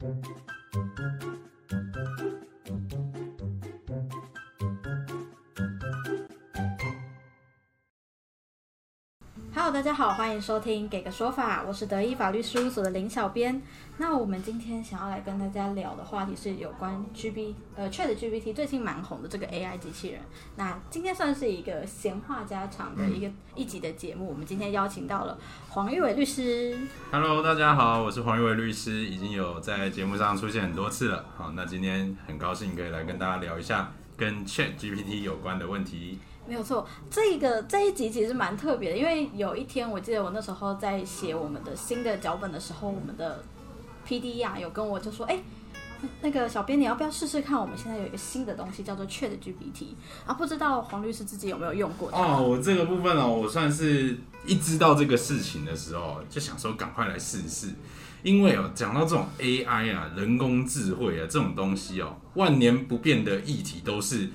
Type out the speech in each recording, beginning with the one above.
Thank you. Hello，大家好，欢迎收听《给个说法》，我是德意法律事务所的林小编。那我们今天想要来跟大家聊的话题是有关 G B 呃 Chat GPT 最近蛮红的这个 AI 机器人。那今天算是一个闲话家常的一个一集的节目，我们今天邀请到了黄玉伟律师。Hello，大家好，我是黄玉伟律师，已经有在节目上出现很多次了。好，那今天很高兴可以来跟大家聊一下跟 Chat GPT 有关的问题。没有错，这个这一集其实蛮特别的，因为有一天我记得我那时候在写我们的新的脚本的时候，我们的 P D 呀、有跟我就说，哎、那个小编你要不要试试看？我们现在有一个新的东西叫做 Chat GPT 啊，不知道黄律师自己有没有用过？哦，我这个部分哦，我算是一知道这个事情的时候，就想说赶快来试试。因为哦，讲到这种 AI 啊，人工智慧啊这种东西哦，万年不变的议题都是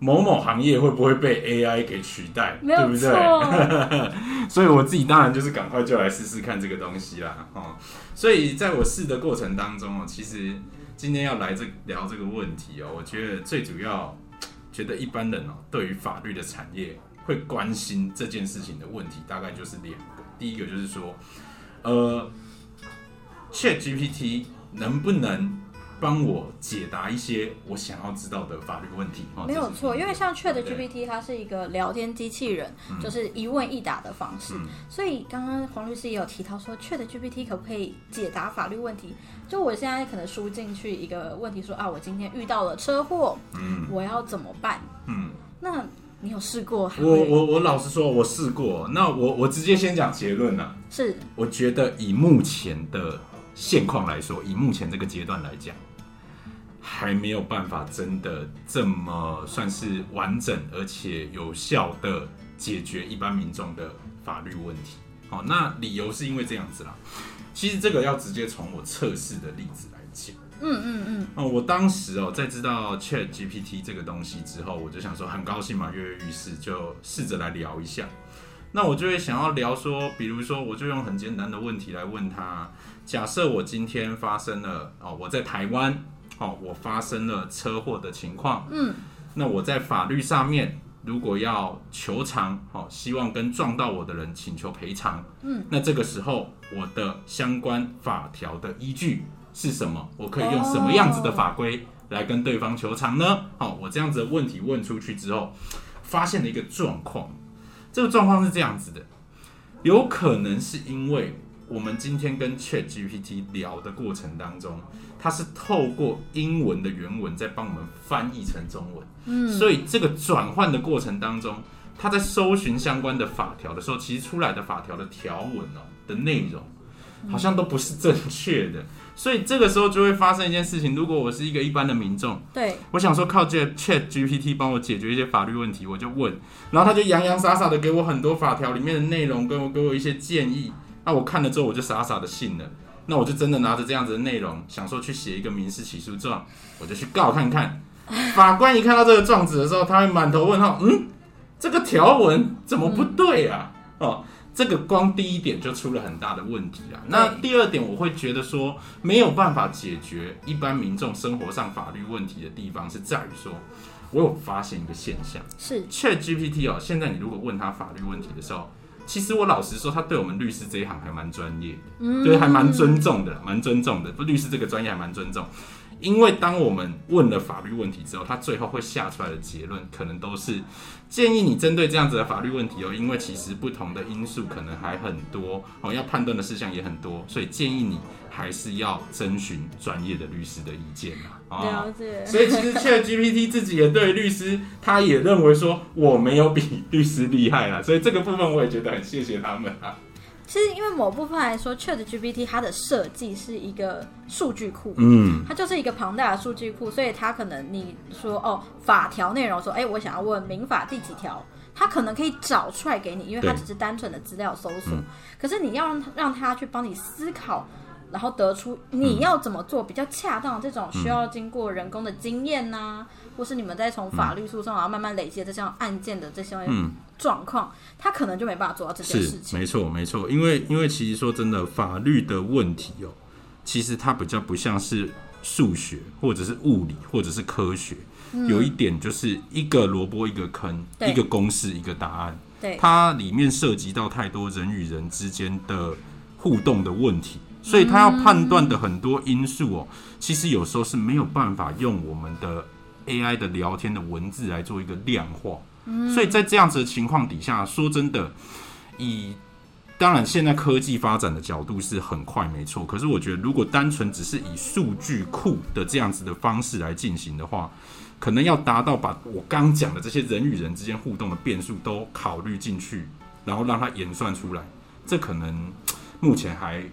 某某行业会不会被 AI 给取代，对不对？错，所以我自己当然就是赶快就来试试看这个东西啦，哦，所以在我试的过程当中哦，其实今天要来这聊这个问题哦，我觉得最主要觉得一般人哦，对于法律的产业会关心这件事情的问题，大概就是两个，第一个就是说，呃，Chat GPT 能不能帮我解答一些我想要知道的法律问题？哦没有错，因为像 Chat GPT 它是一个聊天机器人，就是一问一答的方式。嗯所以刚刚黄律师也有提到说，Chat GPT 可不可以解答法律问题？就我现在可能输进去一个问题说啊，我今天遇到了车祸，嗯我要怎么办？嗯。那你有试过我？我我老实说，我试过。那我我直接先讲结论啊。是我觉得以目前的现况来说，以目前这个阶段来讲，还没有办法真的这么算是完整而且有效的解决一般民众的法律问题。好，那理由是因为这样子啦。其实这个要直接从我测试的例子来讲。嗯嗯嗯，哦，我当时哦，在知道 Chat GPT 这个东西之后，我就想说很高兴嘛，跃跃欲试，就试着来聊一下。那我就会想要聊说，比如说，我就用很简单的问题来问他：假设我今天发生了哦，我在台湾哦，我发生了车祸的情况，嗯，那我在法律上面如果要求偿哦，希望跟撞到我的人请求赔偿，嗯，那这个时候我的相关法条的依据是什么？我可以用什么样子的法规来跟对方求偿呢？好、我这样子的问题问出去之后，发现了一个状况，这个状况是这样子的，有可能是因为我们今天跟 Chat GPT 聊的过程当中，它是透过英文的原文在帮我们翻译成中文，嗯，所以这个转换的过程当中，它在搜寻相关的法条的时候，其实出来的法条的条文哦的内容，好像都不是正确的，所以这个时候就会发生一件事情，如果我是一个一般的民众，对，我想说靠这 Chat GPT 帮我解决一些法律问题，我就问，然后他就洋洋洒洒的给我很多法条里面的内容，跟我给我一些建议。那我看了之后，我就傻傻的信了。那我就真的拿着这样子的内容，想说去写一个民事起诉状，我就去告看看。法官一看到这个状子的时候，他会满头问号，嗯，这个条文怎么不对啊？哦，这个光第一点就出了很大的问题啊。那第二点，我会觉得说没有办法解决一般民众生活上法律问题的地方，是在于说，我有发现一个现象是，Chat GPT 哦，现在你如果问他法律问题的时候，其实我老实说，他对我们律师这一行还蛮专业的。嗯对，还蛮尊重的，蛮尊重的。不，律师这个专业还蛮尊重，因为当我们问了法律问题之后，他最后会下出来的结论，可能都是建议你针对这样子的法律问题哦，因为其实不同的因素可能还很多哦，要判断的事项也很多，所以建议你还是要征询专业的律师的意见啊。哦了解。所以其实 Chat GPT 自己也对律师，他也认为说我没有比律师厉害啦，所以这个部分我也觉得很谢谢他们啊。其实因为某部分来说，Chat GPT 它的设计是一个数据库，嗯，它就是一个庞大的数据库，所以它可能你说哦法条内容说，哎，我想要问民法第几条，它可能可以找出来给你，因为它只是单纯的资料搜索。嗯。可是你要让它让它去帮你思考，然后得出你要怎么做比较恰当，这种需要经过人工的经验呐、或是你们在从法律诉讼然后慢慢累积这项案件的这些嗯。状况，他可能就没办法做到这件事情。没错没错，因为因为其实说真的，法律的问题哦，其实它比较不像是数学或者是物理或者是科学，有一点就是一个萝卜一个坑，一个公式一个答案。对，它里面涉及到太多人与人之间的互动的问题，所以他要判断的很多因素哦，其实有时候是没有办法用我们的 AI 的聊天的文字来做一个量化。所以在这样子的情况底下，说真的，以当然现在科技发展的角度是很快，没错。可是我觉得，如果单纯只是以数据库的这样子的方式来进行的话，可能要达到把我刚讲的这些人与人之间互动的变数都考虑进去，然后让它演算出来，这可能目前还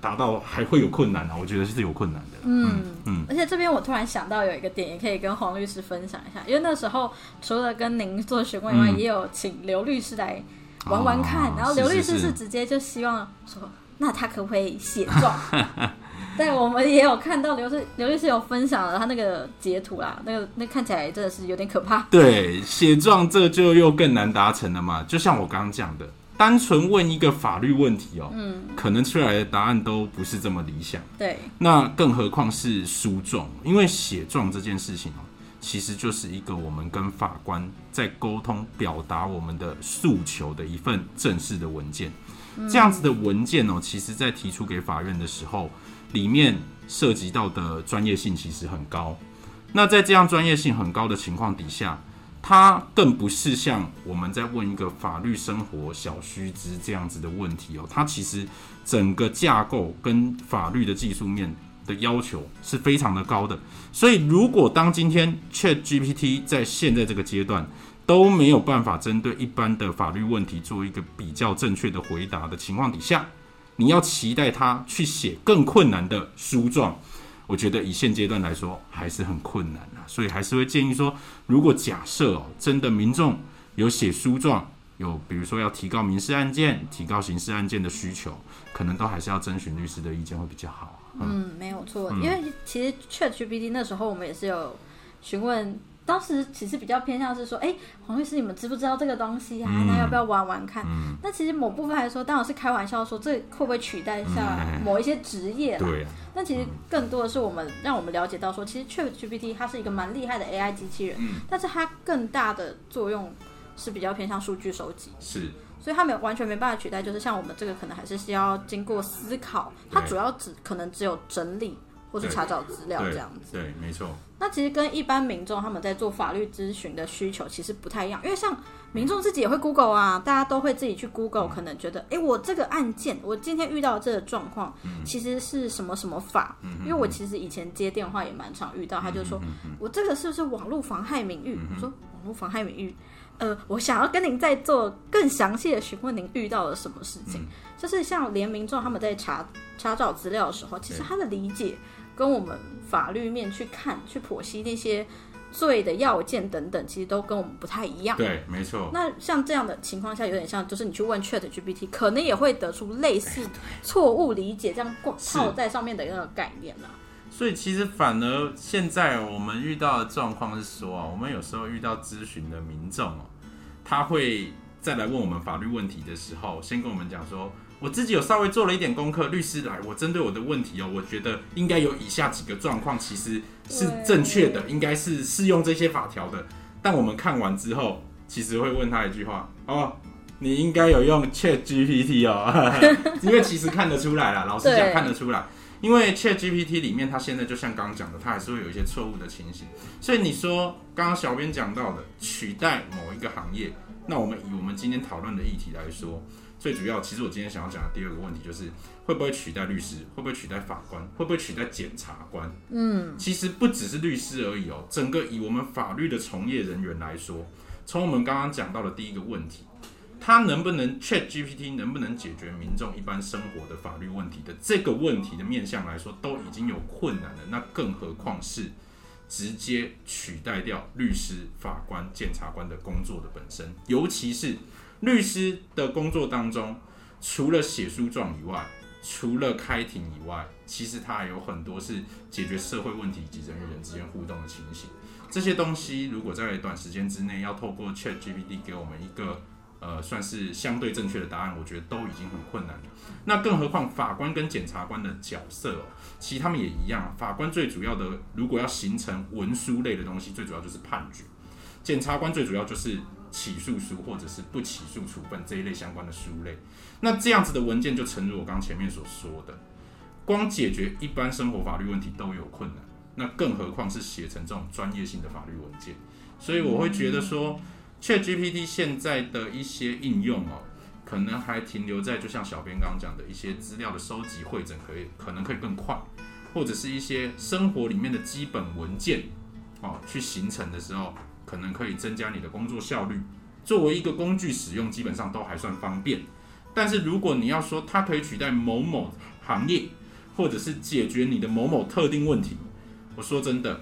达到还会有困难啊，我觉得是有困难的。嗯嗯而且这边我突然想到有一个点，也可以跟黄律师分享一下，因为那时候除了跟您做询问以外，嗯也有请刘律师来玩玩看，哦然后刘律师是是是直接就希望说，那他可不可以写状？对，我们也有看到刘律刘律师有分享了他那个截图啦，那个那看起来真的是有点可怕。对，写状这就又更难达成了嘛。就像我刚刚讲的，单纯问一个法律问题哦，嗯，可能出来的答案都不是这么理想。对，那更何况是诉状，因为写状这件事情哦，其实就是一个我们跟法官在沟通、表达我们的诉求的一份正式的文件。这样子的文件哦，其实在提出给法院的时候，里面涉及到的专业性其实很高。那在这样专业性很高的情况底下，它更不是像我们在问一个法律生活小须知这样子的问题哦，它其实整个架构跟法律的技术面的要求是非常的高的。所以，如果当今天 Chat GPT 在现在这个阶段都没有办法针对一般的法律问题做一个比较正确的回答的情况底下，你要期待他去写更困难的书状，我觉得以现阶段来说还是很困难啊。所以还是会建议说，如果假设哦，真的民众有写书状，有比如说要提高民事案件、提高刑事案件的需求，可能都还是要征询律师的意见会比较好。嗯，没有错，因为其实 Chat GPT 那时候我们也是有询问，当时其实比较偏向是说，哎，黄律师，你们知不知道这个东西啊？嗯那要不要玩玩看？嗯，那其实某部分来说，当然是开玩笑说，这会不会取代下嗯某一些职业啦？对其实更多的是我们让我们了解到说，其实 Chat GPT 它是一个蛮厉害的 AI 机器人，嗯，但是它更大的作用是比较偏向数据收集。是，所以它没有完全没办法取代，就是像我们这个可能还是需要经过思考，它主要只可能只有整理或是查找资料这样子。对，没错，那其实跟一般民众他们在做法律咨询的需求其实不太一样，因为像民众自己也会 Google 啊，大家都会自己去 Google，可能觉得，哎，我这个案件，我今天遇到这个状况，其实是什么什么法？因为我其实以前接电话也蛮常遇到，他就说我这个是不是网络妨害名誉？我说网络妨害名誉。呃，我想要跟您再做更详细的询问，您遇到了什么事情？就是像连民众他们在查查找资料的时候，其实他的理解跟我们法律面去看、去剖析那些罪的要件等等，其实都跟我们不太一样。对，没错，那像这样的情况下，有点像，就是你去问 Chat GPT，可能也会得出类似错误理解这样挂套在上面的一个概念啦。所以其实反而现在我们遇到的状况是说啊，我们有时候遇到咨询的民众哦，他会再来问我们法律问题的时候，先跟我们讲说，我自己有稍微做了一点功课，律师来，我针对我的问题哦，我觉得应该有以下几个状况，其实是正确的，应该是适用这些法条的。但我们看完之后，其实会问他一句话哦。你应该有用 Chat GPT 哦，因为其实看得出来啦，老实讲看得出来，因为 Chat GPT 里面，它现在就像刚刚讲的，它还是会有一些错误的情形。所以你说刚刚小编讲到的取代某一个行业，那我们以我们今天讨论的议题来说，最主要，其实我今天想要讲的第二个问题就是，会不会取代律师？会不会取代法官？会不会取代检察官？嗯，其实不只是律师而已哦，整个以我们法律的从业人员来说，从我们刚刚讲到的第一个问题，它能不能 Chat GPT 能不能解决民众一般生活的法律问题的这个问题的面向来说，都已经有困难了，那更何况是直接取代掉律师、法官、检察官的工作的本身，尤其是律师的工作当中，除了写诉状以外，除了开庭以外，其实它还有很多是解决社会问题以及人与人之间互动的情形。这些东西如果在短时间之内要透过 Chat GPT 给我们一个呃算是相对正确的答案，我觉得都已经很困难了。那更何况法官跟检察官的角色哦，其实他们也一样。法官最主要的，如果要形成文书类的东西，最主要就是判决；检察官最主要就是起诉书或者是不起诉处分这一类相关的书类。那这样子的文件就诚如我刚前面所说的，光解决一般生活法律问题都有困难，那更何况是写成这种专业性的法律文件。所以我会觉得说，ChatGPT 现在的一些应用哦，可能还停留在就像小编刚刚讲的一些资料的收集会诊，可以可能可以更快，或者是一些生活里面的基本文件哦，去形成的时候，可能可以增加你的工作效率。作为一个工具使用，基本上都还算方便。但是如果你要说它可以取代某某行业，或者是解决你的某某特定问题，我说真的，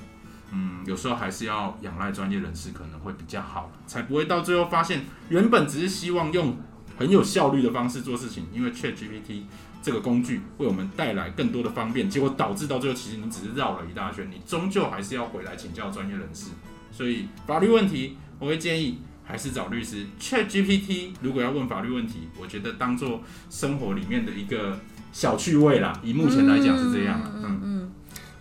嗯，有时候还是要仰赖专业人士可能会比较好，才不会到最后发现原本只是希望用很有效率的方式做事情，因为 ChatGPT 这个工具为我们带来更多的方便，结果导致到最后其实你只是绕了一大圈，你终究还是要回来请教专业人士。所以法律问题，我会建议。还是找律师。Chat GPT 如果要问法律问题，我觉得当做生活里面的一个小趣味啦。以目前来讲是这样。嗯嗯，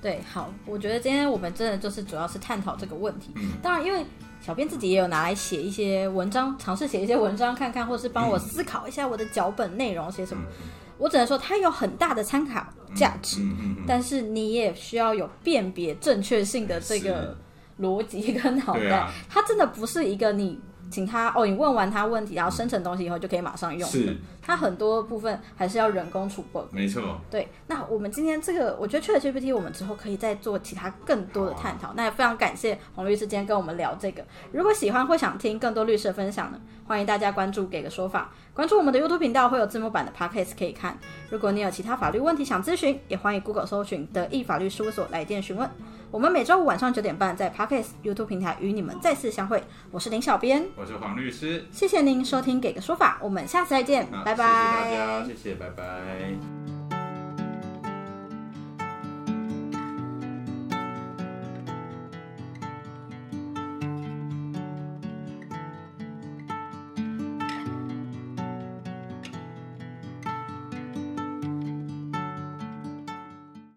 对，好，我觉得今天我们真的就是主要是探讨这个问题。嗯，当然，因为小编自己也有拿来写一些文章，尝试写一些文章看看，或是帮我思考一下我的脚本内容写什么。我只能说它有很大的参考价值，但是你也需要有辨别正确性的这个逻辑跟脑袋。它真的不是一个你。请他哦，你问完他问题，然后生成东西以后就可以马上用。是，它很多部分还是要人工处理。没错。对，那我们今天这个，我觉得 ChatGPT 我们之后可以再做其他更多的探讨。那也非常感谢洪律师今天跟我们聊这个。如果喜欢或想听更多律师的分享呢，欢迎大家关注给个说法，关注我们的 YouTube 频道会有字幕版的 Podcast 可以看。如果你有其他法律问题想咨询，也欢迎 Google 搜寻德意法律事务所来电询问。我们每周五晚上九点半在 Podcast YouTube 平台与你们再次相会。我是林小编，我是黄律师。谢谢您收听《给个说法》，我们下次再见，拜拜。谢谢大家，谢谢，拜拜。